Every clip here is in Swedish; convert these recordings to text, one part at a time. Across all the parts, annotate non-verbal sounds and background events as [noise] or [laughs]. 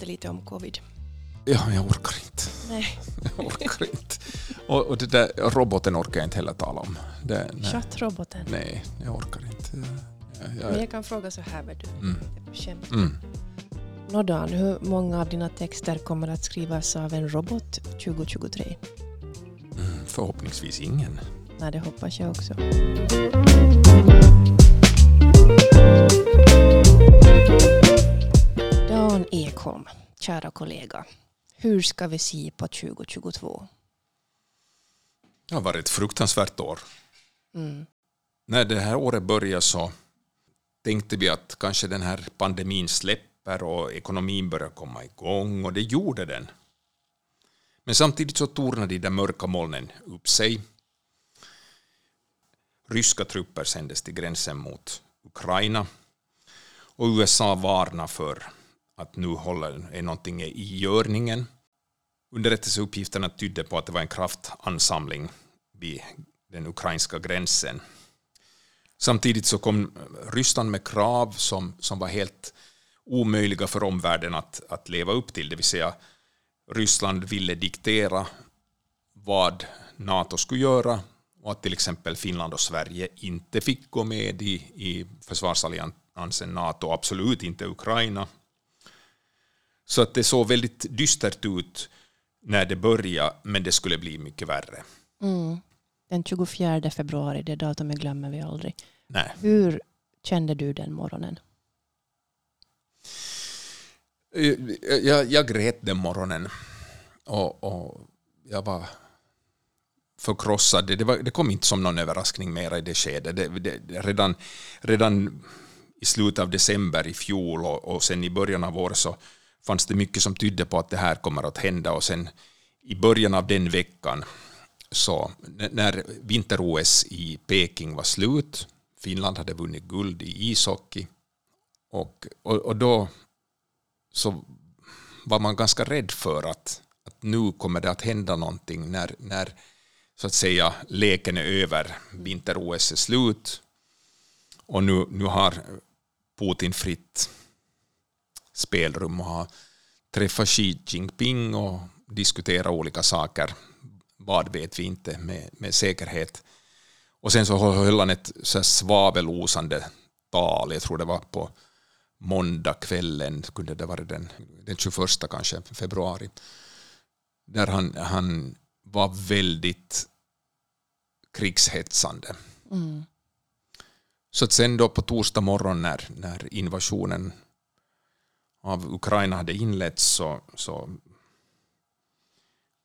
jättelite om covid. Ja, jag orkar inte. Nej. [laughs] Jag orkar inte. Och, och det där roboten orkar jag inte heller tala om. Det, nej, Chattroboten. nej, jag orkar inte. Jag, jag, Men jag kan fråga så här, vet du. mm, Skämt. mm. Nå Dan, hur många av dina texter kommer att skrivas av en robot 2023? Mm, förhoppningsvis ingen. Nej, det hoppas jag också. Ekholm, kära kollega. Hur ska vi se på 2022? Det har varit ett fruktansvärt år. Mm. När det här året började så tänkte vi att kanske den här pandemin släpper och ekonomin börjar komma igång och det gjorde den. Men samtidigt så tornade de där mörka molnen upp sig. Ryska trupper sändes till gränsen mot Ukraina och USA varnar för att nu håller är någonting i görningen. Underrättelseuppgifterna tydde på att det var en kraftansamling vid den ukrainska gränsen. Samtidigt så kom Ryssland med krav som, som var helt omöjliga för omvärlden att, att leva upp till. Det vill säga Ryssland ville diktera vad NATO skulle göra och att till exempel Finland och Sverige inte fick gå med i, i försvarsalliansen NATO, absolut inte Ukraina. Så att det såg väldigt dystert ut när det började, men det skulle bli mycket värre. Mm. Den 24 februari, det datumet glömmer vi aldrig. Nej. Hur kände du den morgonen? Eh, Jag, jag grät den morgonen och, och jag var förkrossad. Det, var, det kom inte som någon överraskning mera i det skedet. Det, det, redan, redan i slutet av december i fjol och, och sen i början av året så fanns det mycket som tydde på att det här kommer att hända. Och sen i början av den veckan så när vinter-OS i Peking var slut, Finland hade vunnit guld i ishockey. Och, och, och då så var man ganska rädd för att, att nu kommer det att hända någonting när, när så att säga leken är över, vinter-OS är slut. Och nu, nu har Putin fritt spelrum och har träffat Xi Jinping och diskuterat olika saker. Vad vet vi inte med, med säkerhet. Och sen så höll han ett så svavelosande tal, jag tror det var på måndagskvällen, kunde det vara den, den 21 kanske, februari, där han, han var väldigt krigshetsande. Mm. Så att sen då på torsdag morgon när, när invasionen av Ukraina hade inletts så, så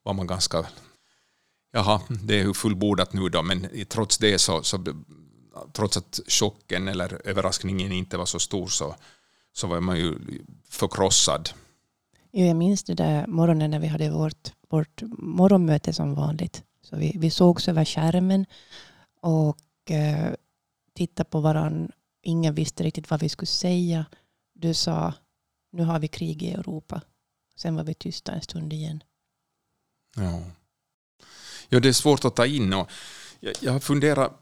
var man ganska, jaha, det är ju fullbordat nu då, men trots det så, så trots att chocken eller överraskningen inte var så stor så, så var man ju förkrossad. Jag minns det där morgonen när vi hade vårt, vårt morgonmöte som vanligt. Så vi, vi sågs över skärmen och eh, tittade på varandra. Ingen visste riktigt vad vi skulle säga. Du sa, nu har vi krig i Europa. Sen var vi tysta en stund igen. Ja. ja, det är svårt att ta in. Och jag, jag har funderat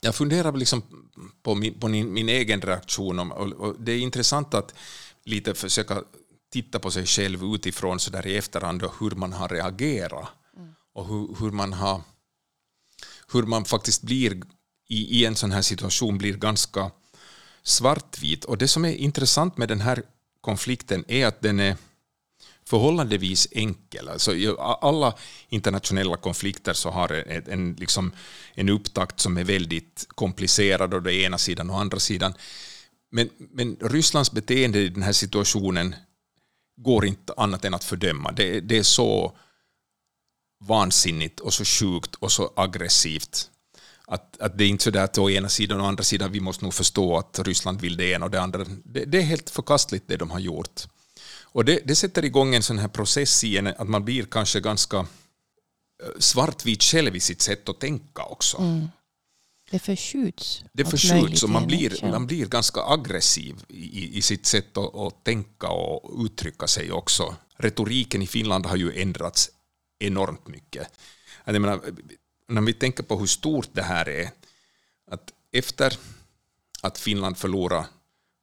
jag funderar liksom på min, på min, min egen reaktion. Om, och, och det är intressant att lite försöka titta på sig själv utifrån så där i efterhand och hur man har reagerat. Och hur, hur, man har, hur man faktiskt blir i, i en sån här situation blir ganska svartvit. Och det som är intressant med den här konflikten är att den är förhållandevis enkel. Alltså, i alla internationella konflikter så har en, en, liksom, en upptakt som är väldigt komplicerad och det ena sidan och andra sidan. Men, men Rysslands beteende i den här situationen går inte annat än att fördöma. Det, det är så vansinnigt och så sjukt och så aggressivt att, att det är inte så där att å ena sidan och andra sidan vi måste nog förstå att Ryssland vill det ena och det andra. Det, det är helt förkastligt det de har gjort. Och det, det sätter igång en sån här process i en, att man blir kanske ganska eh, svartvit själv i sitt sätt att tänka också. Mm. Det förskjuts. Det förskjuts och man blir, man blir ganska aggressiv i, i sitt sätt att, att tänka och uttrycka sig också. Retoriken i Finland har ju ändrats enormt mycket. Jag menar, när vi tänker på hur stort det här är, att efter att Finland förlorade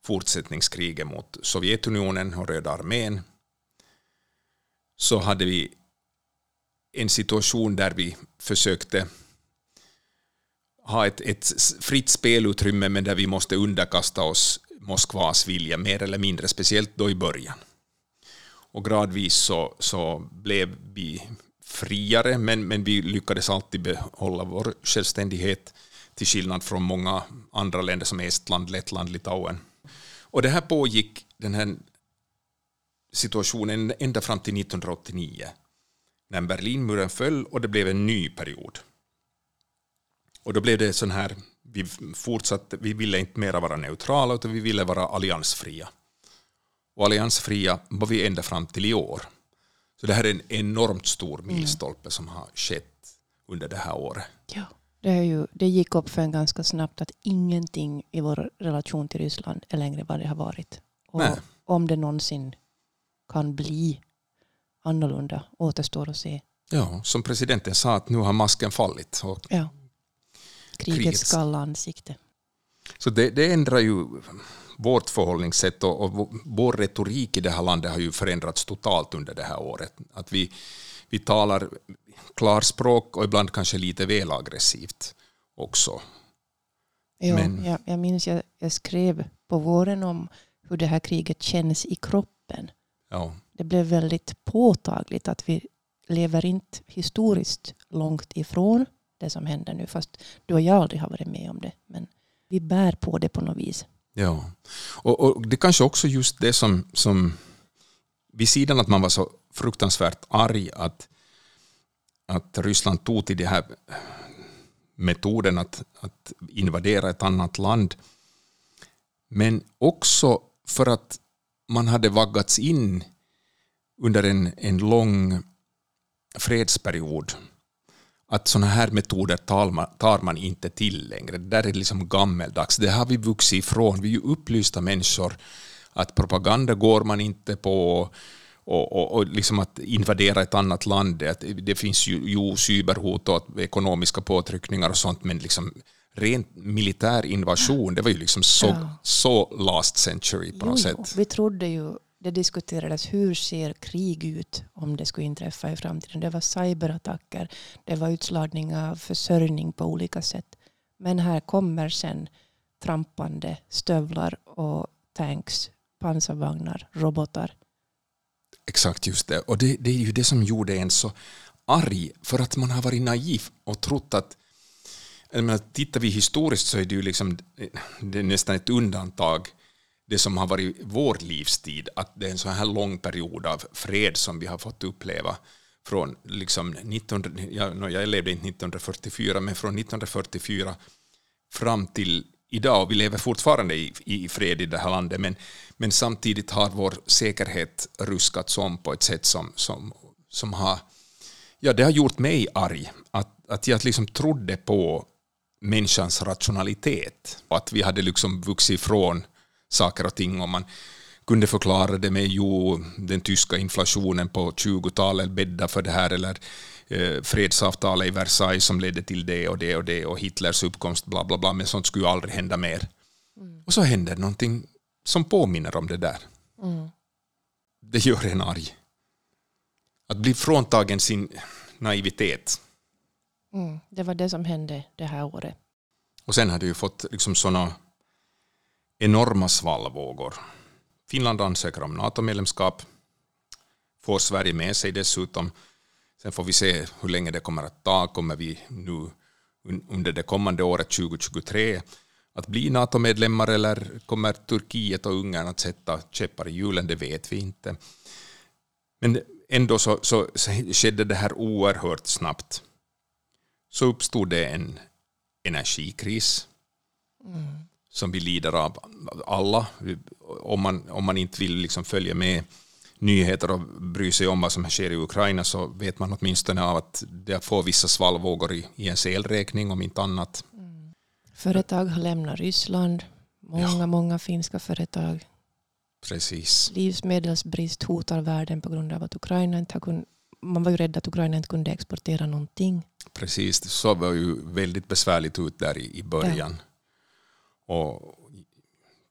fortsättningskriget mot Sovjetunionen och Röda armén så hade vi en situation där vi försökte ha ett, ett fritt spelutrymme men där vi måste underkasta oss Moskvas vilja mer eller mindre, speciellt då i början. Och gradvis så, så blev vi friare, men, men vi lyckades alltid behålla vår självständighet till skillnad från många andra länder som Estland, Lettland, Litauen. Och det här pågick, den här situationen, ända fram till 1989 när Berlinmuren föll och det blev en ny period. Och då blev det sån här, vi fortsatte, vi ville inte mera vara neutrala utan vi ville vara alliansfria. Och alliansfria var vi ända fram till i år. Så det här är en enormt stor milstolpe mm. som har skett under det här året. Ja, det, är ju, det gick upp för en ganska snabbt att ingenting i vår relation till Ryssland är längre vad det har varit. Och Nej. om det någonsin kan bli annorlunda återstår att se. Ja, som presidenten sa att nu har masken fallit. Och ja. Krigets, krigets kalla ansikte. Så det, det ändrar ju vårt förhållningssätt och, och vår retorik i det här landet har ju förändrats totalt under det här året. Att vi, vi talar klarspråk och ibland kanske lite väl aggressivt också. Ja, Men, jag, jag minns jag, jag skrev på våren om hur det här kriget känns i kroppen. Ja. Det blev väldigt påtagligt att vi lever inte historiskt långt ifrån det som händer nu. Fast du och jag aldrig har varit med om det. Men vi bär på det på något vis. Ja, och, och det kanske också just det som, som vid sidan att man var så fruktansvärt arg att, att Ryssland tog till den här metoden att, att invadera ett annat land. Men också för att man hade vaggats in under en, en lång fredsperiod att sådana här metoder tar man, tar man inte till längre. Det där är liksom gammeldags. Det har vi vuxit ifrån. Vi är ju upplysta människor. Att propaganda går man inte på och, och, och liksom att invadera ett annat land. Att det finns ju, ju cyberhot och ekonomiska påtryckningar och sånt, men liksom rent militär invasion, det var ju liksom så, ja. så last century på jo, något sätt. Vi trodde ju det diskuterades hur ser krig ut om det skulle inträffa i framtiden. Det var cyberattacker, det var utslagning av försörjning på olika sätt. Men här kommer sen trampande stövlar och tanks, pansarvagnar, robotar. Exakt just det. Och det, det, är ju det som gjorde en så arg, för att man har varit naiv och trott att jag menar, tittar vi historiskt så är det ju liksom, det är nästan ett undantag det som har varit vår livstid, att det är en så här lång period av fred som vi har fått uppleva från liksom 19, jag, jag levde inte 1944, men från 1944 fram till idag, och vi lever fortfarande i, i fred i det här landet, men, men samtidigt har vår säkerhet ruskats om på ett sätt som, som, som har, ja, det har gjort mig arg, att, att jag liksom trodde på människans rationalitet, att vi hade liksom vuxit ifrån saker och ting. Om man kunde förklara det med jo, den tyska inflationen på 20-talet bäddar för det här, eller eh, fredsavtalet i Versailles som ledde till det och det och det, och Hitlers uppkomst, bla bla bla, men sånt skulle ju aldrig hända mer. Mm. Och så händer någonting som påminner om det där. Mm. Det gör en arg. Att bli fråntagen sin naivitet. Mm. Det var det som hände det här året. Och sen har du ju fått liksom såna enorma svallvågor. Finland ansöker om NATO-medlemskap, får Sverige med sig dessutom. Sen får vi se hur länge det kommer att ta. Kommer vi nu under det kommande året 2023 att bli NATO-medlemmar eller kommer Turkiet och Ungern att sätta käppar i hjulen? Det vet vi inte. Men ändå så, så, så skedde det här oerhört snabbt. Så uppstod det en energikris. Mm som vi lider av alla. Om man, om man inte vill liksom följa med nyheter och bry sig om vad som sker i Ukraina så vet man åtminstone av att det får vissa svallvågor i, i ens elräkning om inte annat. Mm. Företag har lämnat Ryssland. Många, ja. många finska företag. Precis. Livsmedelsbrist hotar världen på grund av att Ukraina inte har kunnat man var ju rädd att Ukraina inte kunde exportera någonting. Precis, det såg ju väldigt besvärligt ut där i, i början. Och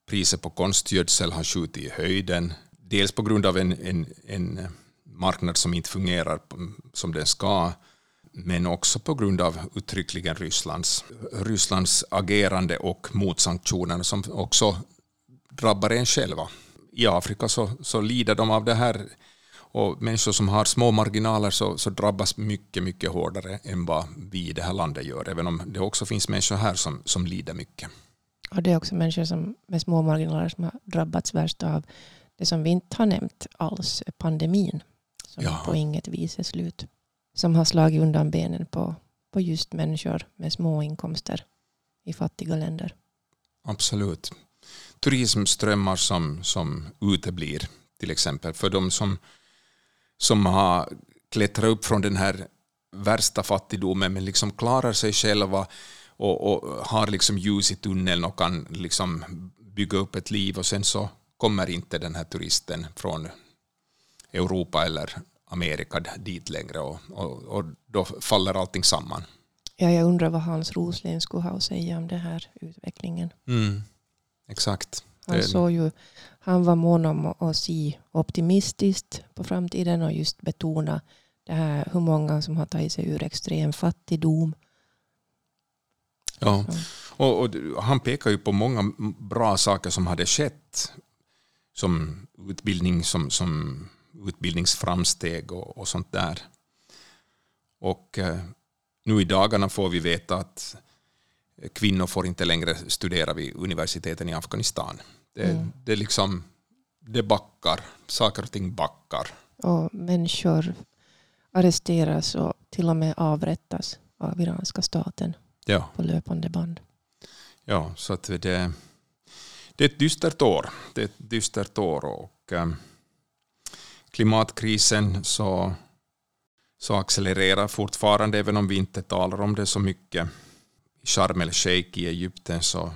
priset på konstgödsel har skjutit i höjden. Dels på grund av en, en, en marknad som inte fungerar som den ska, men också på grund av uttryckligen Rysslands, Rysslands agerande och motsanktionerna som också drabbar en själva. I Afrika så, så lider de av det här och människor som har små marginaler så, så, drabbas mycket, mycket hårdare än vad vi i det här landet gör, även om det också finns människor här som, som lider mycket. Och det är också människor som, med små marginaler som har drabbats värst av det som vi inte har nämnt alls, pandemin, som ja. på inget vis är slut. Som har slagit undan benen på, på just människor med små inkomster i fattiga länder. Absolut. Turismströmmar som, som uteblir, till exempel. För de som som har klättrat upp från den här värsta fattigdomen men liksom klarar sig själva och, och har liksom ljus i tunneln och kan liksom bygga upp ett liv och sen så kommer inte den här turisten från Europa eller Amerika dit längre och, och, och då faller allting samman. Ja, jag undrar vad Hans Roslin skulle ha att säga om den här utvecklingen. Mm, exakt. Han, såg ju, han var mån om att se optimistiskt på framtiden och just betona det här, hur många som har tagit sig ur extrem fattigdom. Ja, och, och, han pekar ju på många bra saker som hade skett. Som utbildning, som, som utbildningsframsteg och, och sånt där. Och eh, nu i dagarna får vi veta att kvinnor får inte längre studera vid universiteten i Afghanistan. Det, mm. det, liksom, det backar, saker och ting backar. Och människor arresteras och till och med avrättas av iranska staten ja. på löpande band. Ja, så att det, det är ett dystert år. Det är ett dystert år och um, klimatkrisen så, så accelererar fortfarande, även om vi inte talar om det så mycket. I Sharm el-Sheikh i Egypten så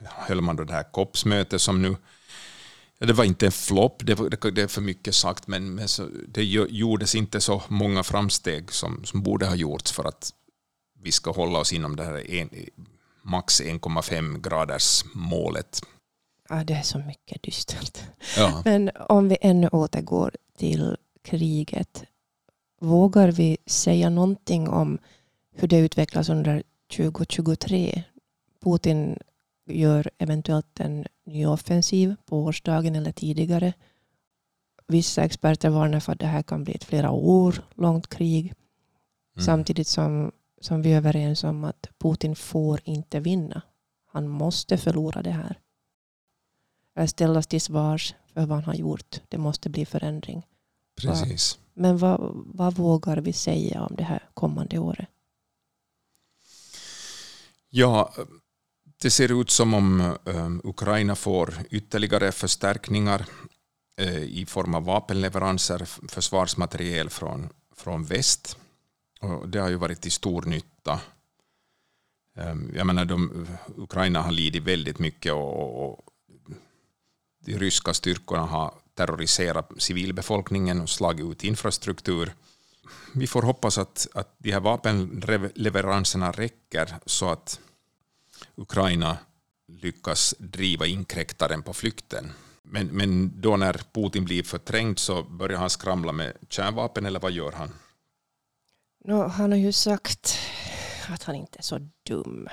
höll man då det här COPS-mötet som nu det var inte en flopp, det, det, är för mycket sagt, men, men så, det gjordes inte så många framsteg som, som borde ha gjorts för att vi ska hålla oss inom det här en, max 1,5 graders målet. Ja, det är så mycket dystert. Ja. [laughs] Men om vi ännu återgår till kriget, vågar vi säga någonting om hur det utvecklas under 2023? Putin gör eventuellt en ny offensiv på årsdagen eller tidigare. Vissa experter varnar för att det här kan bli ett flera år långt krig. Mm. Samtidigt som, som vi är överens om att Putin får inte vinna. Han måste förlora det här. Ställas till svars för vad han har gjort. Det måste bli förändring. Precis. Men vad, vad vågar vi säga om det här kommande året? Ja, det ser ut som om um, Ukraina får ytterligare förstärkningar uh, i form av vapenleveranser, försvarsmateriel från, från väst. Och det har ju varit till stor nytta. Ehm, jag menar, de, Ukraina har lidit väldigt mycket och, och de ryska styrkorna har terroriserat civilbefolkningen och slagit ut infrastruktur. Vi får hoppas att, att de här vapenleveranserna räcker så att Ukraina lyckas driva inkräktaren på flykten. Men, men då när Putin blir förträngd så börjar han skramla med kärnvapen eller vad gör han? No, han har ju sagt att han inte är så dum.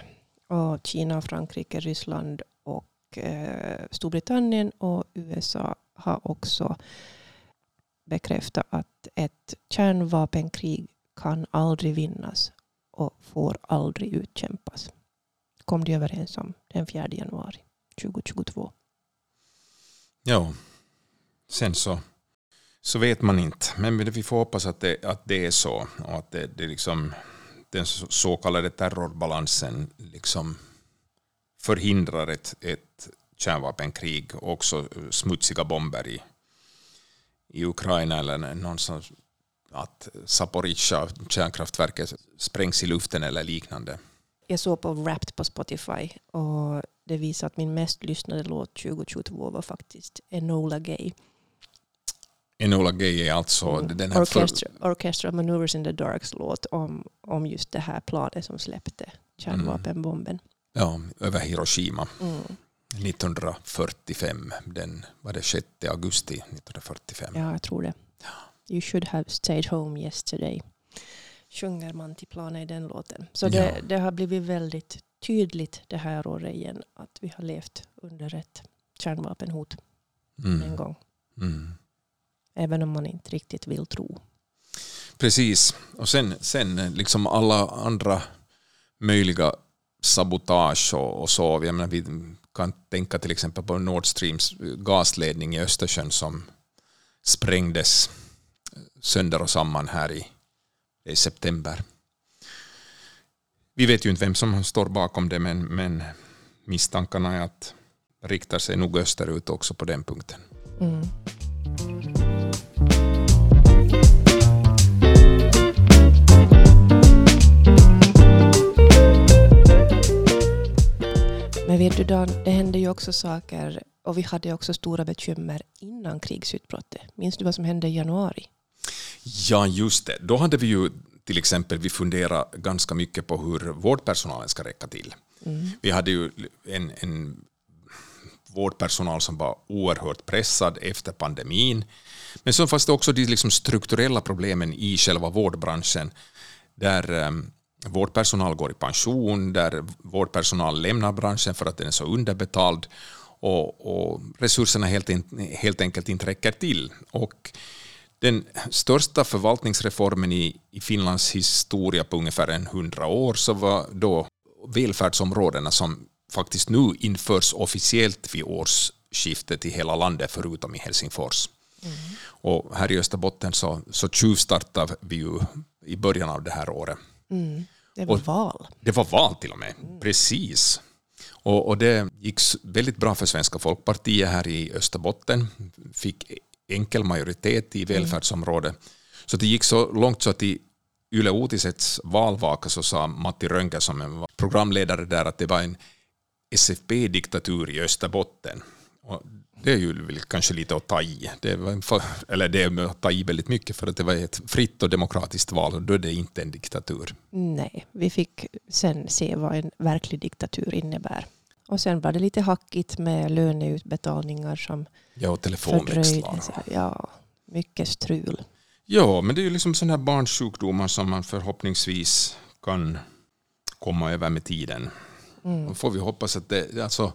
Och Kina, Frankrike, Ryssland och eh, Storbritannien och USA har också bekräftat att ett kärnvapenkrig kan aldrig vinnas och får aldrig utkämpas kom de överens om den 4 januari 2022. Ja, sen så, så vet man inte. Men vi får hoppas att det, att det är så och att det, det liksom, den så kallade terrorbalansen liksom förhindrar ett, ett kärnvapenkrig och också smutsiga bomber i, i Ukraina eller någonstans att Zaporizjzja, kärnkraftverket, sprängs i luften eller liknande jag såg på Wrapped på Spotify och det visade att min mest lyssnade låt 2022 var faktiskt Enola Gay. Enola Gay är alltså mm. den här... Orchestra, Orchestra Maneuvers in the Darks låt om, om just det här planet som släppte kärnvapenbomben. Mm. Ja, över Hiroshima. Mm. 1945, den var det 6 augusti 1945. Ja, jag tror det. You should have stayed home yesterday. Sjunger man till planen i den låten. Så det, Ja. det har blivit väldigt tydligt det här året igen att vi har levt under ett kärnvapenhot en Mm. gång. Mm. Även om man inte riktigt vill tro. Precis. Och sen, sen eh, liksom alla andra möjliga sabotage och, och så. Jag menar, vi kan tänka till exempel på Nord Streams gasledning i Östersjön som sprängdes sönder och samman här i, i september. Vi vet ju inte vem som står bakom det men, men misstankarna är att riktar sig nog österut också på den punkten. Mm. Men vet du Dan, det hände ju också saker och vi hade också stora bekymmer innan krigsutbrottet. Minns du vad som hände i januari? Ja, just det. Då hade vi ju till exempel vi funderat ganska mycket på hur vårdpersonalen ska räcka till. Vi hade ju en, en vårdpersonal som var oerhört pressad efter pandemin. Men så fanns det också de liksom strukturella problemen i själva vårdbranschen där um, vårdpersonal går i pension, där vårdpersonal lämnar branschen för att den är så underbetald och, och resurserna helt, in, helt enkelt inte räcker till. Och den största förvaltningsreformen i, i Finlands historia på ungefär en hundra år så var då välfärdsområdena som faktiskt nu införs officiellt vid årsskiftet i hela landet förutom i Helsingfors. Och här i Österbotten så, så tjuvstartade vi ju i början av det här året. Mm. Det var Och- val. Det var val till och med, precis. Och, och det gick väldigt bra för Svenska folkpartiet här i Österbotten. Fick enkel majoritet i välfärdsområdet. Så det gick så långt så att i Yle Uutisets valvaka så sa Matti Rönkä som var programledare där att det var en SFP-diktatur i Österbotten. Och det är ju kanske lite att ta i. Det fa- eller det är att ta i väldigt mycket för att det var ett fritt och demokratiskt val och då är det inte en diktatur. Nej, vi fick sen se vad en verklig diktatur innebär. Och sen var det lite hackigt med löneutbetalningar som Ja, och telefonväxlar. Ja, mycket strul. Ja, men det är ju liksom sådana här barnsjukdomar som man förhoppningsvis kan komma över med tiden. Mm. Då får vi hoppas att det, alltså,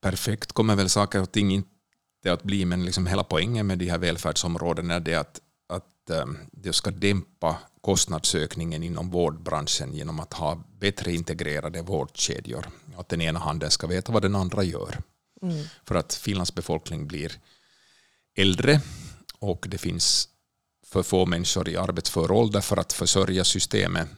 perfekt kommer väl saker och ting inte att bli, men liksom hela poängen med de här välfärdsområdena är det att, att eh, det ska dämpa kostnadsökningen inom vårdbranschen genom att ha bättre integrerade vårdkedjor. Att den ena handen ska veta vad den andra gör. Mm. För att Finlands befolkning blir äldre och det finns för få människor i arbetsför ålder för att försörja systemet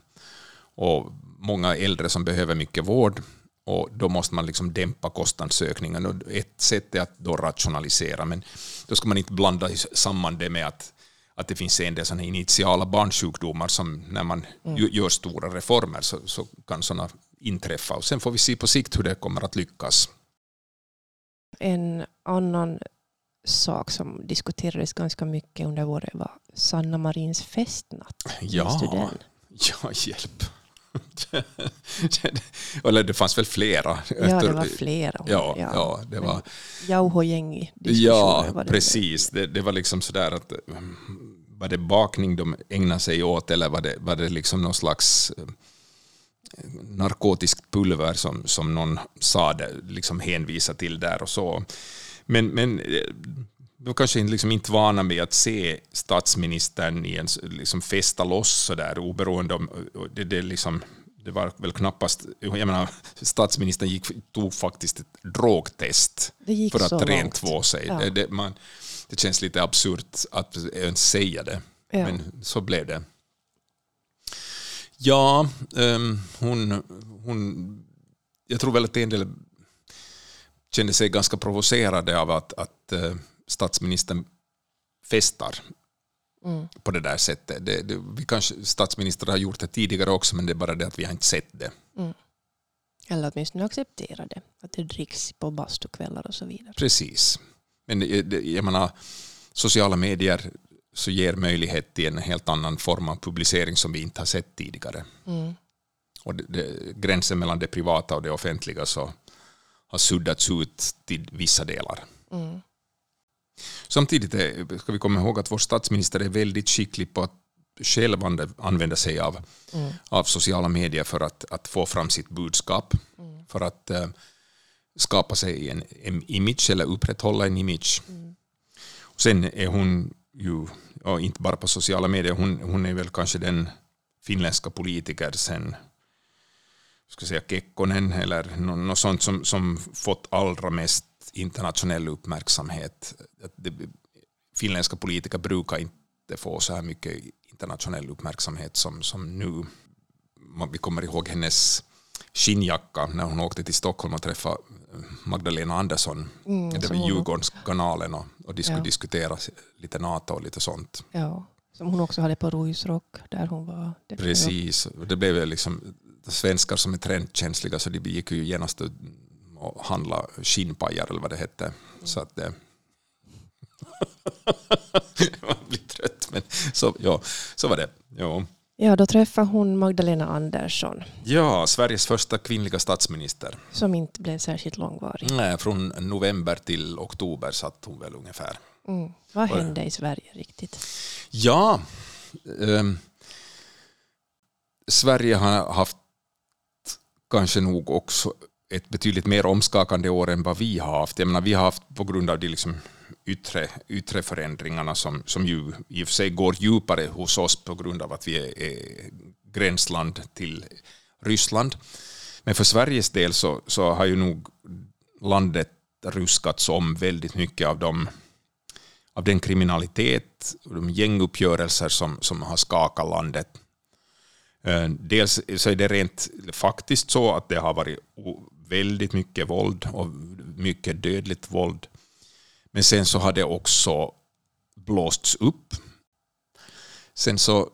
och många äldre som behöver mycket vård och då måste man liksom dämpa kostnadsökningen. Och ett sätt är att då rationalisera men då ska man inte blanda samman det med att, att det finns en del sådana initiala barnsjukdomar som när man ju- gör stora reformer så, så kan sådana inträffa och sen får vi se på sikt hur det kommer att lyckas. En annan sak som diskuterades ganska mycket under året var Sanna Marins festnatt. Ja, [laughs] ja hjälp. [laughs] [laughs] Eller det fanns väl flera. Ja, det var flera. Ja, ja, det var, diskussioner ja var det. precis. Det, det var liksom sådär att mm, var det bakning de ägnade sig åt eller var det, var det liksom någon slags eh, narkotiskt pulver som, som någon sa det, liksom hänvisa till där och så. Men, men eh, de var kanske liksom inte vana med att se statsministern i en, liksom festa loss sådär oberoende om... Det, det, liksom, det var väl knappast... Jag menar, statsministern gick, tog faktiskt ett drogtest för att rentvå sig. Ja. Det, det, man, det känns lite absurt att ens säga det, Ja. men så blev det. Ja, ehm, hon, hon... Jag tror väl att en del kände sig ganska provocerade av att, att eh, statsministern festar Mm. på det där sättet. Det, det, vi kanske, statsministrar har gjort det tidigare också, men det är bara det att vi har inte sett det. Eller åtminstone acceptera det. Att det dricks på bastukvällar och så vidare. Precis. Men det- jag menar, sociala medier så ger möjlighet till en helt annan form av publicering som vi inte har sett tidigare. Mm. Och gränsen mellan det privata och det offentliga så har suddats ut till vissa delar. Mm. Samtidigt är, ska vi komma ihåg att vår statsminister är väldigt skicklig på att själv använda sig av, Mm. av sociala medier för att, att få fram sitt budskap. Mm. För att eh, skapa sig en, en image eller upprätthålla en image. Mm. Och sen är hon ju, ja, inte bara på sociala medier, hon, hon är väl kanske den finländska politiker sen ska säga Kekkonen eller nå- något sånt som, som fått allra mest internationell uppmärksamhet. Det, finländska politiker brukar inte få så här mycket internationell uppmärksamhet som, som nu. Vi kommer ihåg hennes skinnjacka när hon åkte till Stockholm och träffade Magdalena Andersson. Mm, det var Djurgårdskanalen och, och de skulle Ja. diskutera lite NATO och lite sånt. Ja, som hon också hade på Ruisrock där hon var. Det Precis. Det blev liksom svenskar som är trendkänsliga så de gick ju genast och- och handla skinnpajar eller vad det hette. Så att det... [laughs] Man blir trött. Men så, ja, så var det. Ja. Ja, då träffade hon Magdalena Andersson ja, Sveriges första kvinnliga statsminister. som inte blev särskilt långvarig. Nej, från november till oktober satt hon väl ungefär. Mm. Vad det? hände i Sverige riktigt? Ja, ehm, Sverige har haft kanske nog också ett betydligt mer omskakande år än vad vi har haft. Jag menar, vi har haft på grund av de liksom yttre, yttre förändringarna som, som ju i och för sig går djupare hos oss på grund av att vi är, är gränsland till Ryssland. Men för Sveriges del så, så har ju nog landet ruskats om väldigt mycket av de av den kriminalitet och de gänguppgörelser som, som har skakat landet. Eh, dels så är det rent faktiskt så att det har varit väldigt mycket våld och mycket dödligt våld. Men sen så har det också blåsts upp. Sen så,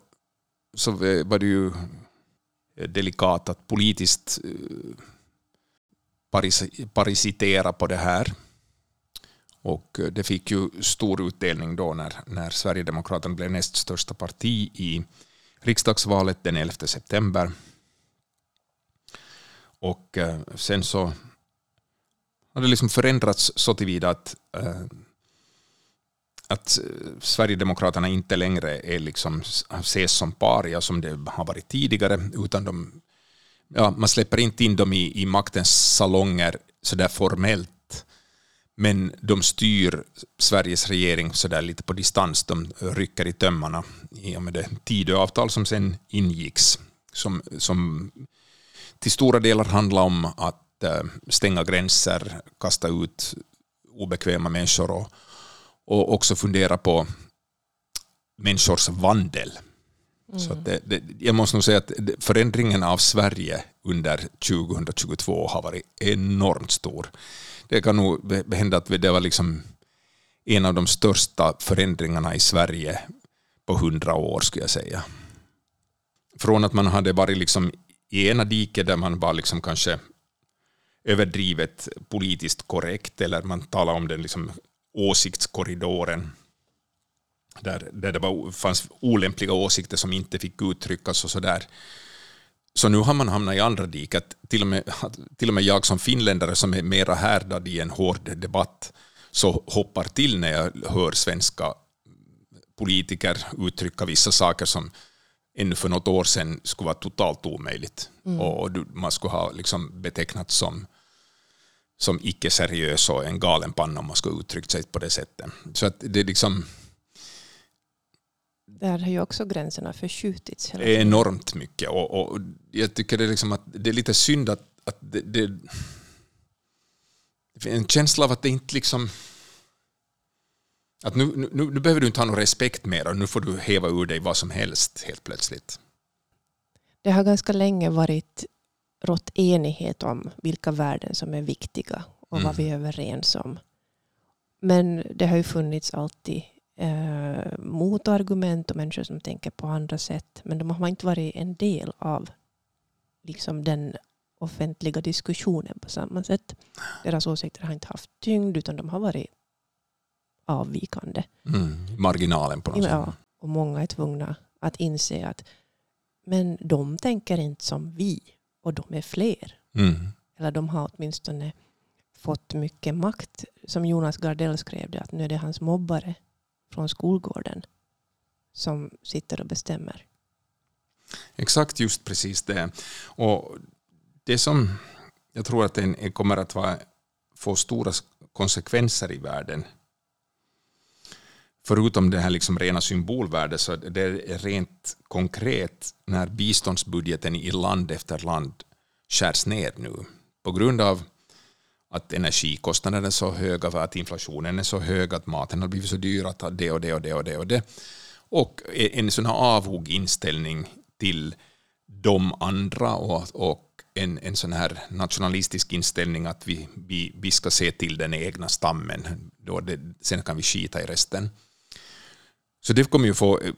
så var det ju delikat att politiskt eh, paris- parasitera på det här. Och eh, det fick ju stor utdelning då när, när Sverigedemokraterna blev näst största parti i riksdagsvalet den 11 september. Och eh, sen så har det liksom förändrats så tillvida att, eh, att eh, Sverigedemokraterna inte längre är liksom, ses som paria som det har varit tidigare, utan de, ja, man släpper inte in dem i, i maktens salonger så där formellt men de styr Sveriges regering så där lite på distans. De rycker i tömmarna i och med det Tidöavtal som sen ingicks. Som, som till stora delar handla om att eh, stänga gränser, kasta ut obekväma människor och, och också fundera på människors vandel. Så att det, det, jag måste nog säga att förändringen av Sverige under 2022 har varit enormt stor. Det kan nog hända att det var liksom en av de största förändringarna i Sverige på hundra år skulle jag säga. Från att man hade varit liksom i ena diket där man var liksom kanske överdrivet politiskt korrekt eller man talar om den liksom åsiktskorridoren där, där det var, fanns olämpliga åsikter som inte fick uttryckas och sådär. Så nu har man hamnat i andra diket. Till och med, till och med jag som finländare som är mera härdad i en hård debatt så hoppar till när jag hör svenska politiker uttrycka vissa saker som ännu för något år sedan skulle vara totalt omöjligt. Och du- man skulle ha liksom betecknats som, som icke-seriös och en galenpanna om man skulle uttryckt sig på det sättet. Så att det är liksom Där har ju också gränserna förskjutits. Hela tiden. enormt mycket. Och, och jag tycker det är, liksom att det är lite synd att, att det, det, det finns en känsla av att det inte liksom... Att nu, nu, nu behöver du inte ha någon respekt mer och nu får du häva ur dig vad som helst helt plötsligt. Det har ganska länge varit rått enighet om vilka värden som är viktiga och vad Mm. vi är överens om. Men det har ju funnits alltid eh, motargument och människor som tänker på andra sätt. Men de har inte varit en del av liksom den offentliga diskussionen på samma sätt. Deras åsikter har inte haft tyngd utan de har varit avvikande. Mm. Marginalen på något Ja, sätt. och många är tvungna att inse att men de tänker inte som vi och de är fler. Mm. Eller de har åtminstone fått mycket makt. Som Jonas Gardell skrev det, att nu är det hans mobbare från skolgården som sitter och bestämmer. Exakt just precis det. Och det som jag tror att det kommer att vara, få stora konsekvenser i världen förutom det här liksom rena symbolvärdet så det är rent konkret när biståndsbudgeten i land efter land skärs ner nu på grund av att energikostnaderna är så höga, att inflationen är så hög, att maten har blivit så dyr, att det och det och det och det och det. Och en sån här avog inställning till de andra och, och en, en sån här nationalistisk inställning att vi, vi, vi ska se till den egna stammen, då det, sen kan vi skita i resten. Så det kommer ju få... Eh,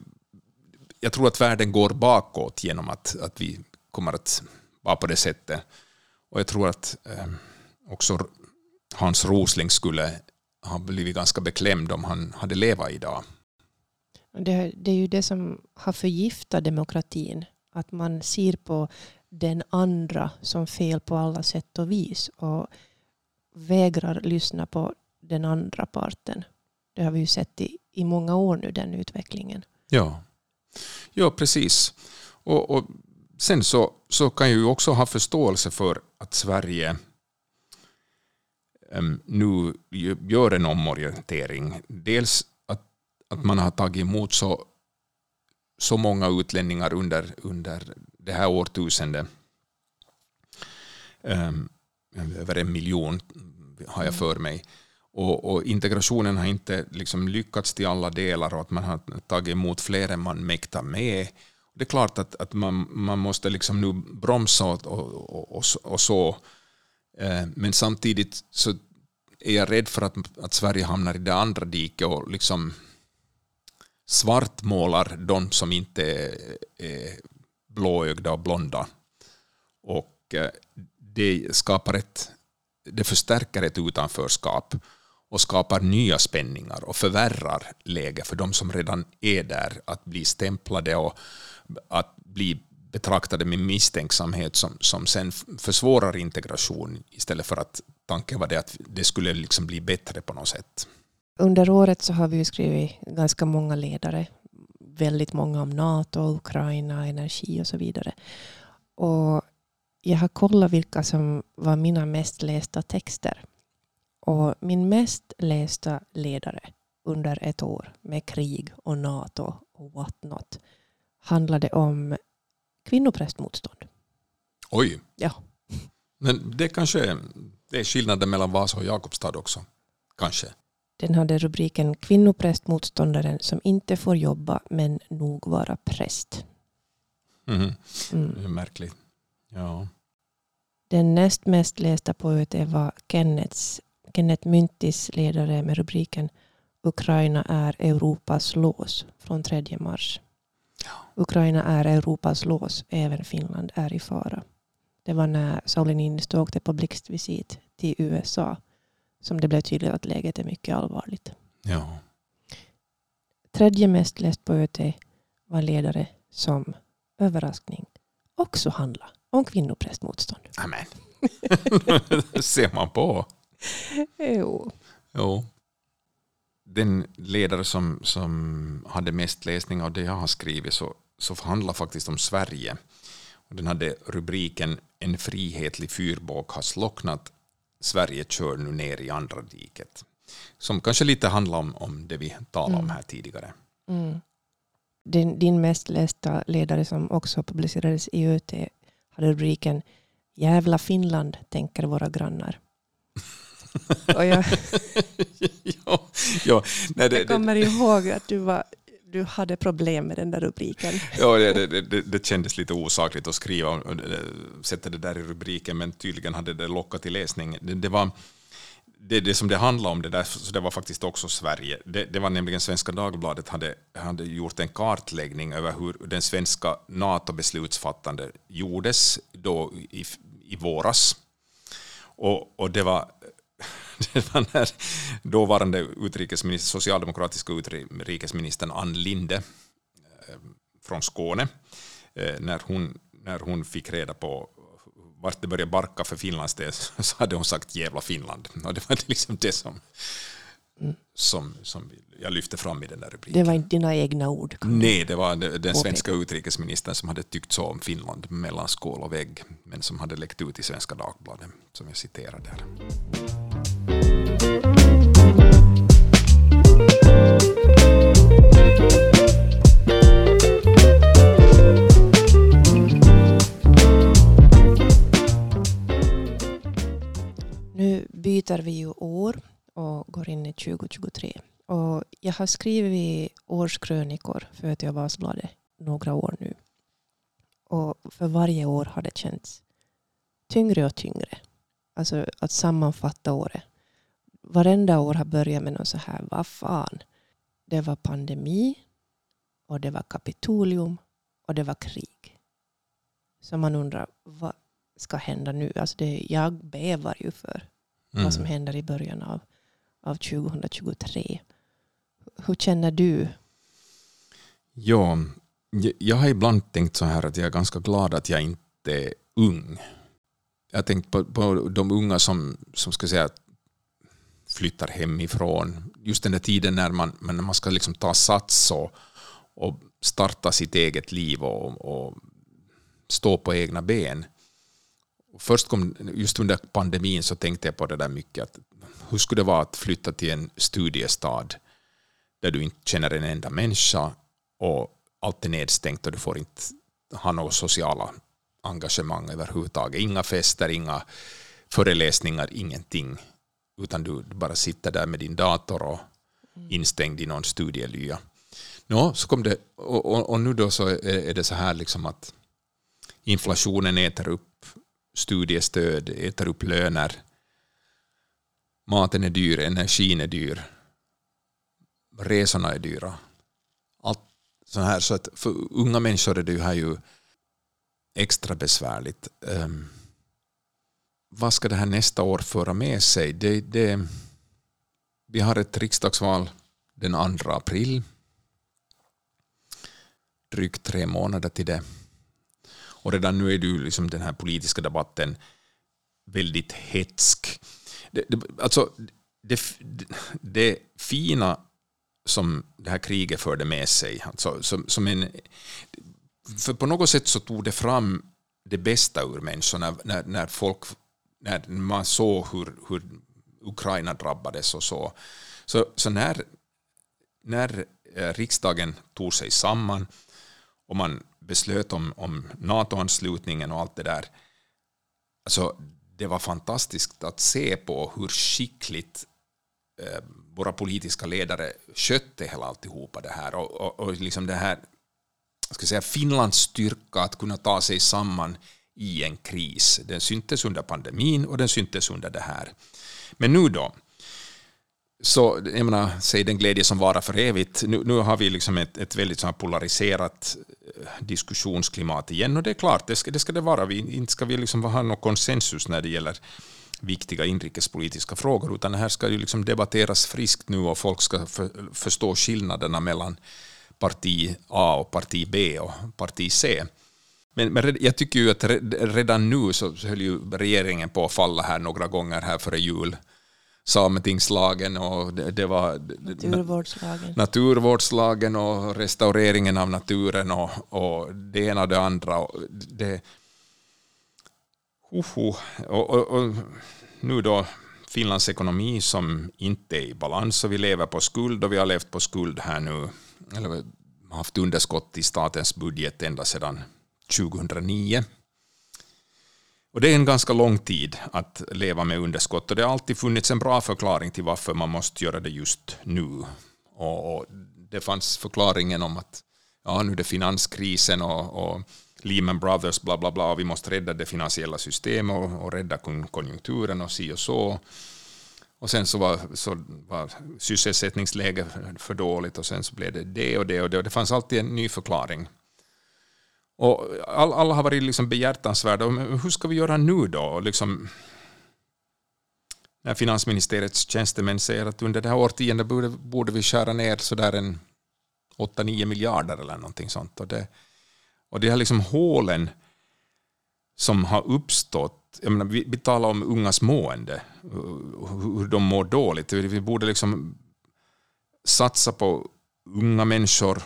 jag tror att världen går bakåt genom att, att vi kommer att vara på det sättet. Och jag tror att eh, också Hans Rosling skulle ha blivit ganska beklämd om han hade levat idag. Det, det är ju det som har förgiftat demokratin. Att man ser på den andra som fel på alla sätt och vis och vägrar lyssna på den andra parten. Det har vi ju sett i, i många år nu, den utvecklingen. Ja, ja precis. Och, och sen så, så kan jag ju också ha förståelse för att Sverige um, nu gör en omorientering. Dels att, att man har tagit emot så, så många utlänningar under, under det här årtusendet. Um, över en miljon har jag för mig. Och, och, integrationen har inte liksom lyckats till alla delar och att man har tagit emot fler än man mäktar med. Det är klart att, att man, man måste liksom nu bromsa och, och, och, och så. Eh, men samtidigt så är jag rädd för att, att Sverige hamnar i det andra diket och liksom svartmålar de som inte är, är blåögda och blonda. Och eh, det skapar ett, det förstärker ett utanförskap och skapar nya spänningar och förvärrar läget för de som redan är där, att bli stämplade och att bli betraktade med misstänksamhet som, som sen försvårar integration istället för att tanken var det att det skulle liksom bli bättre på något sätt. Under året så har vi skrivit ganska många ledare, väldigt många om NATO, Ukraina, energi och så vidare. Och jag har kollat vilka som var mina mest lästa texter och min mest lästa ledare under ett år med krig och NATO och what not handlade om kvinnoprästmotstånd. Oj. Ja. Men det kanske är, det är skillnaden mellan Vasa och Jakobstad också. Kanske. Den hade rubriken Kvinnoprästmotståndaren som inte får jobba men nog vara präst. Mm. Mm. Är märkligt. Ja. Den näst mest lästa poeten var Kennets Kenneth Myntis ledare med rubriken Ukraina är Europas lås från 3 mars. Ukraina är Europas lås, även Finland är i fara. Det var när Sauli Niinistö åkte på blixtvisit till USA som det blev tydligt att läget är mycket allvarligt. Ja. Tredje mest läst på ÖT var ledare som överraskning också handla om kvinnoprästmotstånd. Amen. [laughs] ser man på. Jo. jo. Den ledare som, som hade mest läsning av det jag har skrivit så, så handlar faktiskt om Sverige. Och den hade rubriken En frihetlig fyrbåk har slocknat. Sverige kör nu ner i andra diket. Som kanske lite handlar om, om det vi talade mm. om här tidigare. Mm. Din, din mest lästa ledare som också publicerades i ÖT hade rubriken Jävla Finland, tänker våra grannar. Och jag, [laughs] ja, ja, nej, det, jag kommer det, ihåg att du, var, du hade problem med den där rubriken. Ja, det, det, det kändes lite osakligt att skriva sätta det där i rubriken, men tydligen hade det lockat till läsning. Det, var, det, det som det handlade om, det, där, så det var faktiskt också Sverige. Det, det var nämligen Svenska Dagbladet hade, hade gjort en kartläggning över hur den svenska NATO-beslutsfattande gjordes då i, i våras. Och, och det var [laughs] det var när dåvarande utrikesminister, socialdemokratiska utrikesministern Ann Linde eh, från Skåne, eh, när hon, när hon fick reda på vart det började barka för Finlands del [laughs] så hade hon sagt jävla Finland. Och det var [laughs] liksom det som, som, som jag lyfte fram i den där rubriken. Det var inte dina egna ord? Nej, det var den svenska utrikesministern som hade tyckt så om Finland mellan skål och vägg, men som hade läckt ut i Svenska Dagbladet, som jag citerar där. Nu byter vi ju år och går in i 2023. Och jag har skrivit årskrönikor för att jag Vasabladet några år nu. Och för varje år har det känts tyngre och tyngre. Alltså att sammanfatta året. Varenda år har börjat med något så här, vad fan. Det var pandemi och det var kapitolium och det var krig. Så man undrar, vad ska hända nu? Alltså det, jag bävar ju för mm. vad som händer i början av, av 2023. Hur känner du? Ja, jag har ibland tänkt så här att jag är ganska glad att jag inte är ung. Jag har tänkt på, på de unga som, som ska säga flyttar hemifrån. Just den där tiden när man, när man ska liksom ta sats och, och starta sitt eget liv och, och stå på egna ben. Först kom, just under pandemin så tänkte jag på det där mycket. Att hur skulle det vara att flytta till en studiestad där du inte känner en enda människa och allt är nedstängt och du får inte ha några sociala engagemang överhuvudtaget. Inga fester, inga föreläsningar, ingenting. Utan du bara sitter där med din dator och instängd i någon studielya. Nå, så kom det, och, och, och, nu då så är det så här liksom att inflationen äter upp studiestöd, äter upp löner. Maten är dyr, energin är dyr resorna är dyra. Allt så här, så att för unga människor är det här ju extra besvärligt. Um, vad ska det här nästa år föra med sig? Det, det, vi har ett riksdagsval den 2 april. Drygt tre månader till det. Och redan nu är du liksom den här politiska debatten väldigt hetsk. Det, det, alltså, det, det fina som det här kriget förde med sig. Alltså, som, som en, för på något sätt så tog det fram det bästa ur människorna när, när, folk, när man såg hur, hur Ukraina drabbades och så. Så, så när, när eh, riksdagen tog sig samman och man beslöt om, om NATO-anslutningen och allt det där, alltså, det var fantastiskt att se på hur skickligt eh, våra politiska ledare skötte hela alltihopa det här. Och, och, och liksom det här, ska säga, Finlands styrka att kunna ta sig samman i en kris. Den syntes under pandemin och den syntes under det här. Men nu då? Så jag menar, säg den glädje som varar för evigt. Nu, nu har vi liksom ett, ett väldigt så polariserat eh, diskussionsklimat igen och det är klart, det ska det, ska det vara. Vi, inte ska vi liksom ha någon konsensus när det gäller viktiga inrikespolitiska frågor, utan här ska ju liksom debatteras friskt nu och folk ska för, förstå skillnaderna mellan parti A och parti B och parti C. Men, men jag tycker ju att redan nu så höll ju regeringen på att falla här några gånger här före jul. Sametingslagen och det, det var naturvårdslagen. naturvårdslagen och restaureringen av naturen och, och det ena och det andra. Och det, Uhu. Och, och, och, nu då Finlands ekonomi som inte är i balans och vi lever på skuld och vi har levt på skuld här nu, eller haft underskott i statens budget ända sedan 2009. Och det är en ganska lång tid att leva med underskott och det har alltid funnits en bra förklaring till varför man måste göra det just nu. Och, det fanns förklaringen om att ja, nu är det finanskrisen och, och Lehman Brothers, bla bla bla, vi måste rädda det finansiella systemet och, och rädda konjunkturen och si och så. Och sen så var, så var sysselsättningsläget för dåligt och sen så blev det det och det och det och det fanns alltid en ny förklaring. Och all, alla har varit liksom behjärtansvärda. Hur ska vi göra nu då? Liksom, när finansministeriets tjänstemän säger att under det här årtiondet borde, borde vi skära ner sådär en 8-9 miljarder eller någonting sånt. Och det, och de här liksom hålen som har uppstått. Jag menar, vi, vi talar om ungas mående, hur hur de mår dåligt. Vi borde liksom satsa på unga människor.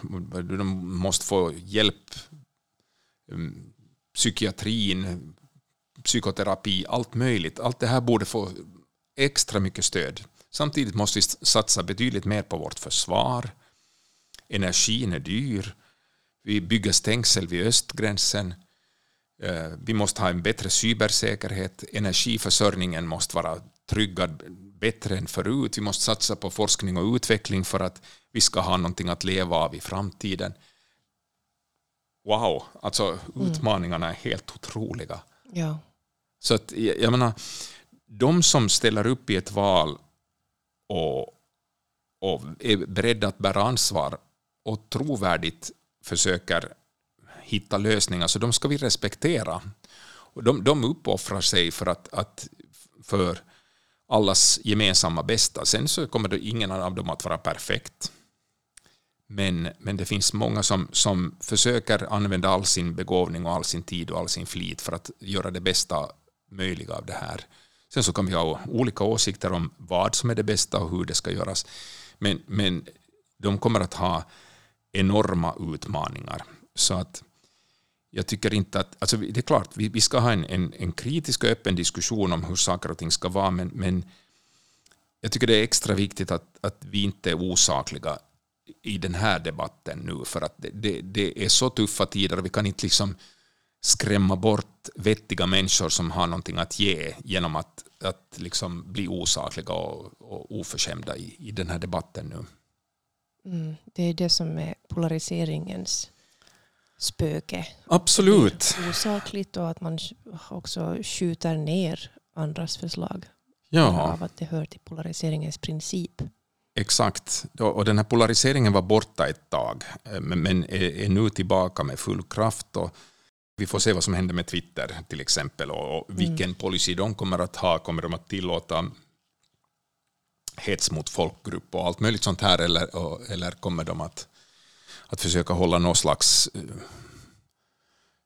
De måste få hjälp. Mm, psykiatrin, psykoterapi, allt möjligt. Allt det här borde få extra mycket stöd. Samtidigt måste vi satsa betydligt mer på vårt försvar. Energin är dyr. Vi bygger stängsel vid östgränsen. Eh, vi måste ha en bättre cybersäkerhet. Energiförsörjningen måste vara tryggad bättre än förut. Vi måste satsa på forskning och utveckling för att vi ska ha någonting att leva av i framtiden. Wow, alltså utmaningarna är helt otroliga. Ja. Så att, jag menar, de som ställer upp i ett val och, och är beredda att bära ansvar och trovärdigt försöker hitta lösningar, så de ska vi respektera. Och de, de uppoffrar sig för, att, att, för allas gemensamma bästa. Sen så kommer ingen av dem att vara perfekt. Men, men det finns många som, som försöker använda all sin begåvning och all sin tid och all sin flit för att göra det bästa möjliga av det här. Sen så kan vi ha olika åsikter om vad som är det bästa och hur det ska göras. Men, men de kommer att ha enorma utmaningar. Så att jag tycker inte att... Alltså det är klart, vi, vi ska ha en, en, en kritisk och öppen diskussion om hur saker och ting ska vara, men, men jag tycker det är extra viktigt att, att vi inte är osakliga i den här debatten nu, för att det, det, det är så tuffa tider och vi kan inte liksom skrämma bort vettiga människor som har någonting att ge genom att, att liksom bli osakliga och, och oförskämda i, i den här debatten nu. Mm. Det är det som är polariseringens spöke. Absolut. Osakligt och att man också skjuter ner andras förslag. Ja. Av att det hör till polariseringens princip. Exakt. Och den här polariseringen var borta ett tag, eh, men är nu tillbaka med full kraft. Och vi får se vad som händer med Twitter till exempel och och vilken policy de kommer att ha. Kommer de att tillåta hets mot folkgrupp och allt möjligt sånt här eller, eller kommer de att, att försöka hålla någon slags eh,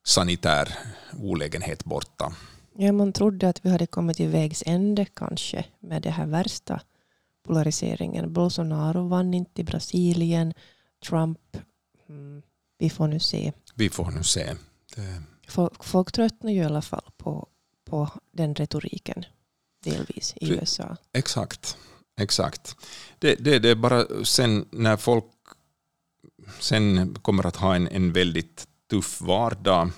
sanitär olägenhet borta? Ja, man trodde att vi hade kommit till vägs ände kanske med det här värsta polariseringen. Bolsonaro vann inte i Brasilien. Trump, mm, vi får nu se. Vi får nu se. Det, Folk, folk tröttnar ju i alla fall på, på den retoriken delvis i Pre- USA. Exakt. Exakt. Det, det, det är bara sen när folk sen kommer att ha en, en väldigt tuff vardag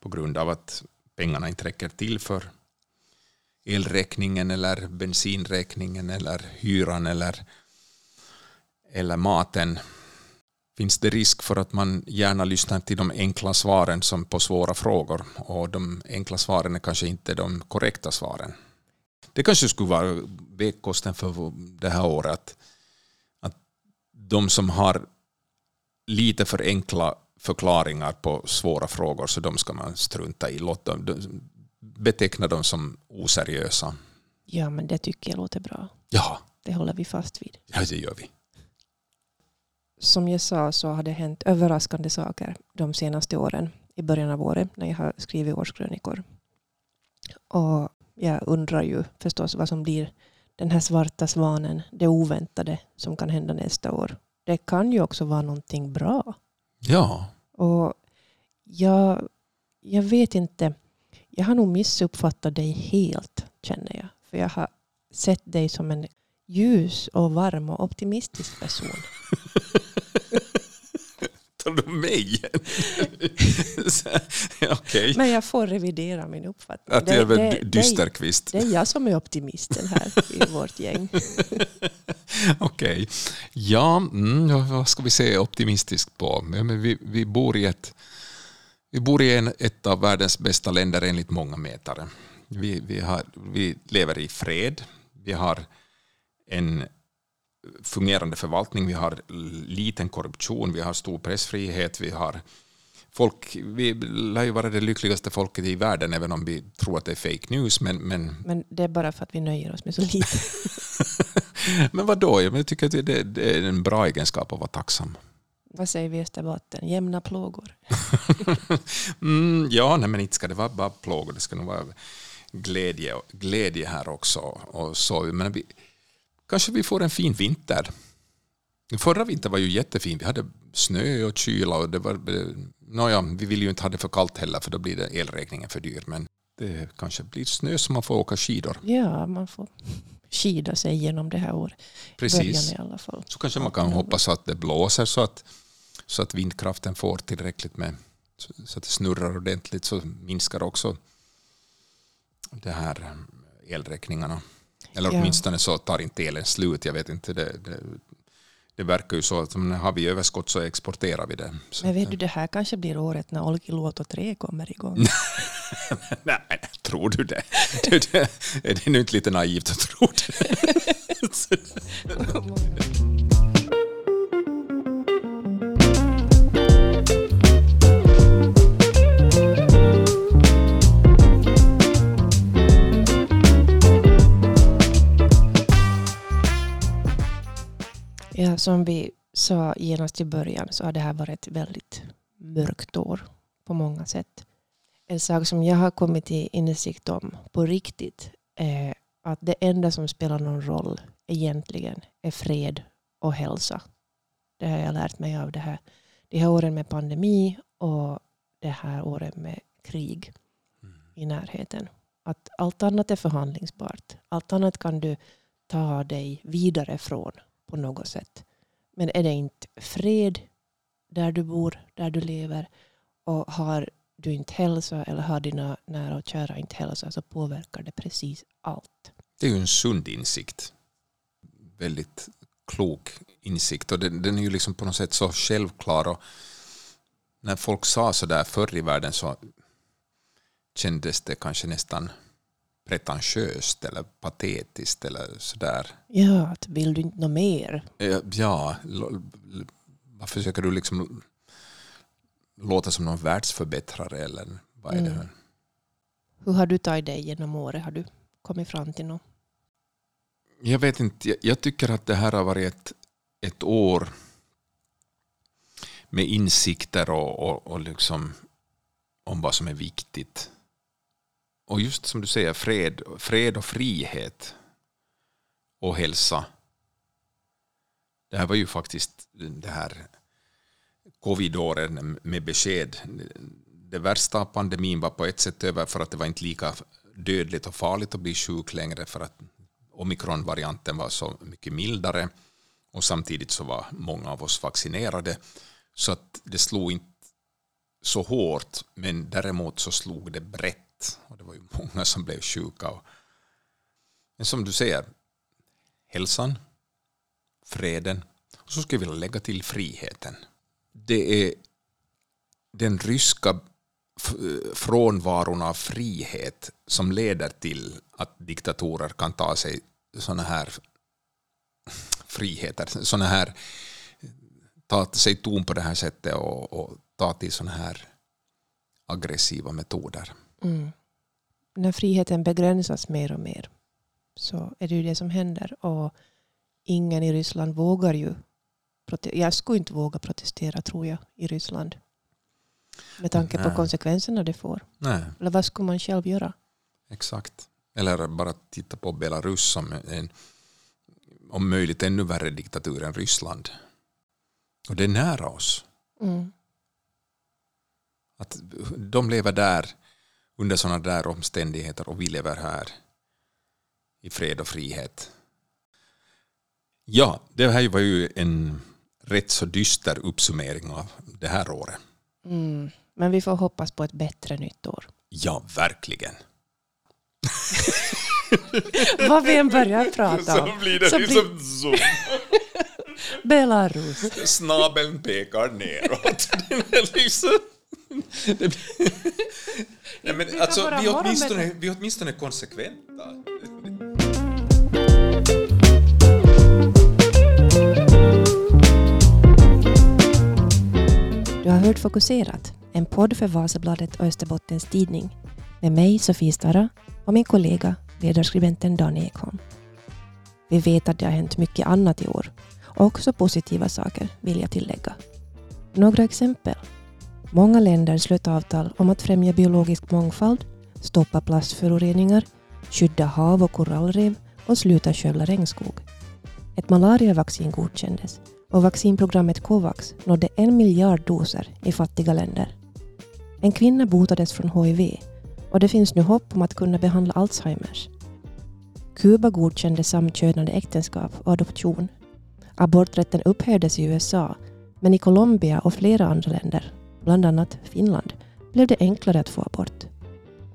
på grund av att pengarna inte räcker till för elräkningen eller bensinräkningen eller hyran eller, eller maten finns det risk för att man gärna lyssnar till de enkla svaren som på svåra frågor och de enkla svaren är kanske inte de korrekta svaren. Det kanske skulle vara vägkosten för det här året att, att de som har lite för enkla förklaringar på svåra frågor så de ska man strunta i. Låt dem, beteckna dem som oseriösa. Ja, men det tycker jag låter bra. Ja, Det håller vi fast vid. ja det gör vi. Som jag sa så har det hänt överraskande saker de senaste åren. I början av året när jag har skrivit årskrönikor. Och jag undrar ju förstås vad som blir den här svarta svanen, det oväntade som kan hända nästa år. Det kan ju också vara någonting bra. Ja, Och jag, jag vet inte, jag har nog missuppfattat dig helt känner jag. För jag har sett dig som en ljus och varm och optimistisk person. [laughs] tar du mig? [laughs] Okej. Men jag får revidera min uppfattning. Att är det, dy- dysterkvist. det är jag som är optimisten här i [laughs] vårt gäng. Okej. Ja, mm, vad ska vi se optimistiskt på? Ja, men vi, vi bor i ett vi bor i en, ett av världens bästa länder enligt många mätare. Vi, vi, har, vi lever i fred. Vi har en fungerande förvaltning. Vi har liten korruption. Vi har stor pressfrihet. Vi har folk, vi lär ju vara det lyckligaste folket i världen även om vi tror att det är fake news. Men, men Men det är bara för att vi nöjer oss med så lite. [laughs] Men vad då? Jag tycker att det, det är en bra egenskap att vara tacksam. Vad säger vi i Österbotten? Jämna plågor? [laughs] mm, ja, nej, men inte ska det vara bara plågor. Det ska nog vara glädje, glädje här också. Och så. Men vi, kanske vi får en fin vinter. Förra vintern var ju jättefin. Vi hade snö och kyla. Och det var, nåja, vi vill ju inte ha det för kallt heller för då blir det elräkningen för dyr. Men det kanske blir snö så man får åka skidor. Ja, man får skida sig igenom det här året. Precis. I alla fall. Så kanske man kan hoppas att det blåser så att, så att vindkraften får tillräckligt med så att det snurrar ordentligt så minskar också det här elräkningarna. Eller åtminstone så tar inte elen slut. Jag vet inte, det, det, det verkar ju så att har vi överskott så exporterar vi det. Så Men vet du, det här kanske blir året när Olkiluoto 3 kommer igång. [laughs] Nej, tror du det? det, det är det nu inte lite naivt att tro det? [laughs] [laughs] Ja, som vi sa genast i början så har det här varit ett väldigt mörkt år på många sätt. En sak som jag har kommit till insikt om på riktigt är att det enda som spelar någon roll egentligen är fred och hälsa. Det har jag lärt mig av det här, de här åren med pandemi och det här året med krig mm. i närheten. Att allt annat är förhandlingsbart. Allt annat kan du ta dig vidare från på något sätt. Men är det inte fred där du bor, där du lever och har du inte hälsa eller har dina nära och kära inte hälsa så påverkar det precis allt. Det är ju en sund insikt. Väldigt klok insikt och den, den är ju liksom på något sätt så självklar. Och när folk sa så där förr i världen så kändes det kanske nästan pretentiöst eller patetiskt eller sådär. Ja, att vill du inte nå mer? Ja, vad försöker du liksom låta som någon världsförbättrare eller vad är mm. det? Hur har du tagit dig genom året? Har du kommit fram till något? Jag vet inte, jag, jag tycker att det här har varit ett, ett år med insikter och, och, och liksom om vad som är viktigt och just som du säger, fred, fred och frihet och hälsa. Det här var ju faktiskt det här covidåren med besked. Det värsta av pandemin var på ett sätt över för att det var inte lika dödligt och farligt att bli sjuk längre för att omikronvarianten var så mycket mildare och samtidigt så var många av oss vaccinerade så att det slog inte så hårt men däremot så slog det brett och det var ju många som blev sjuka. Och, men som du säger, hälsan, freden och så skulle jag vilja lägga till friheten. Det är den ryska frånvaron av frihet som leder till att diktatorer kan ta sig sådana här friheter, sådana här ta sig ton på det här sättet och, och ta till sådana här aggressiva metoder. Mm. När friheten begränsas mer och mer så är det ju det som händer. Och ingen i Ryssland vågar ju jag skulle inte våga protestera tror jag i Ryssland. Med tanke Nej. på konsekvenserna det får. Nej. Eller vad skulle man själv göra? Exakt. Eller bara titta på Belarus som en om möjligt ännu värre diktatur än Ryssland. Och det är nära oss. Mm. Att de lever där under sådana där omständigheter och vi lever här i fred och frihet. Ja, det här var ju en rätt så dyster uppsummering av det här året. Mm, men vi får hoppas på ett bättre nytt år. Ja, verkligen. [laughs] Vad vi än börjar prata om. Så blir det så liksom blir... zoom. [laughs] Belarus. Snabeln pekar neråt. [laughs] Nej, men alltså, vi, är åtminstone, vi är åtminstone konsekventa. Du har hört Fokuserat, en podd för Vasabladet och Österbottens Tidning med mig, Sofie Stara, och min kollega, ledarskribenten Dan Ekholm. Vi vet att det har hänt mycket annat i år, och också positiva saker, vill jag tillägga. Några exempel. Många länder slöt avtal om att främja biologisk mångfald, stoppa plastföroreningar, skydda hav och korallrev och sluta skövla regnskog. Ett malariavaccin godkändes och vaccinprogrammet Covax nådde en miljard doser i fattiga länder. En kvinna botades från HIV och det finns nu hopp om att kunna behandla Alzheimers. Kuba godkände samkönade äktenskap och adoption. Aborträtten upphävdes i USA, men i Colombia och flera andra länder, bland annat Finland, blev det enklare att få abort.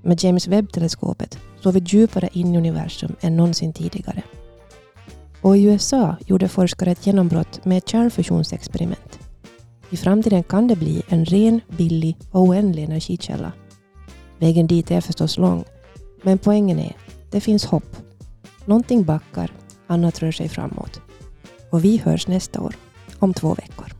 Med James Webb-teleskopet såg vi djupare in i universum än någonsin tidigare. Och i USA gjorde forskare ett genombrott med ett kärnfusionsexperiment. I framtiden kan det bli en ren, billig och oändlig energikälla. Vägen dit är förstås lång, men poängen är, det finns hopp. Någonting backar, annat rör sig framåt. Och vi hörs nästa år, om två veckor.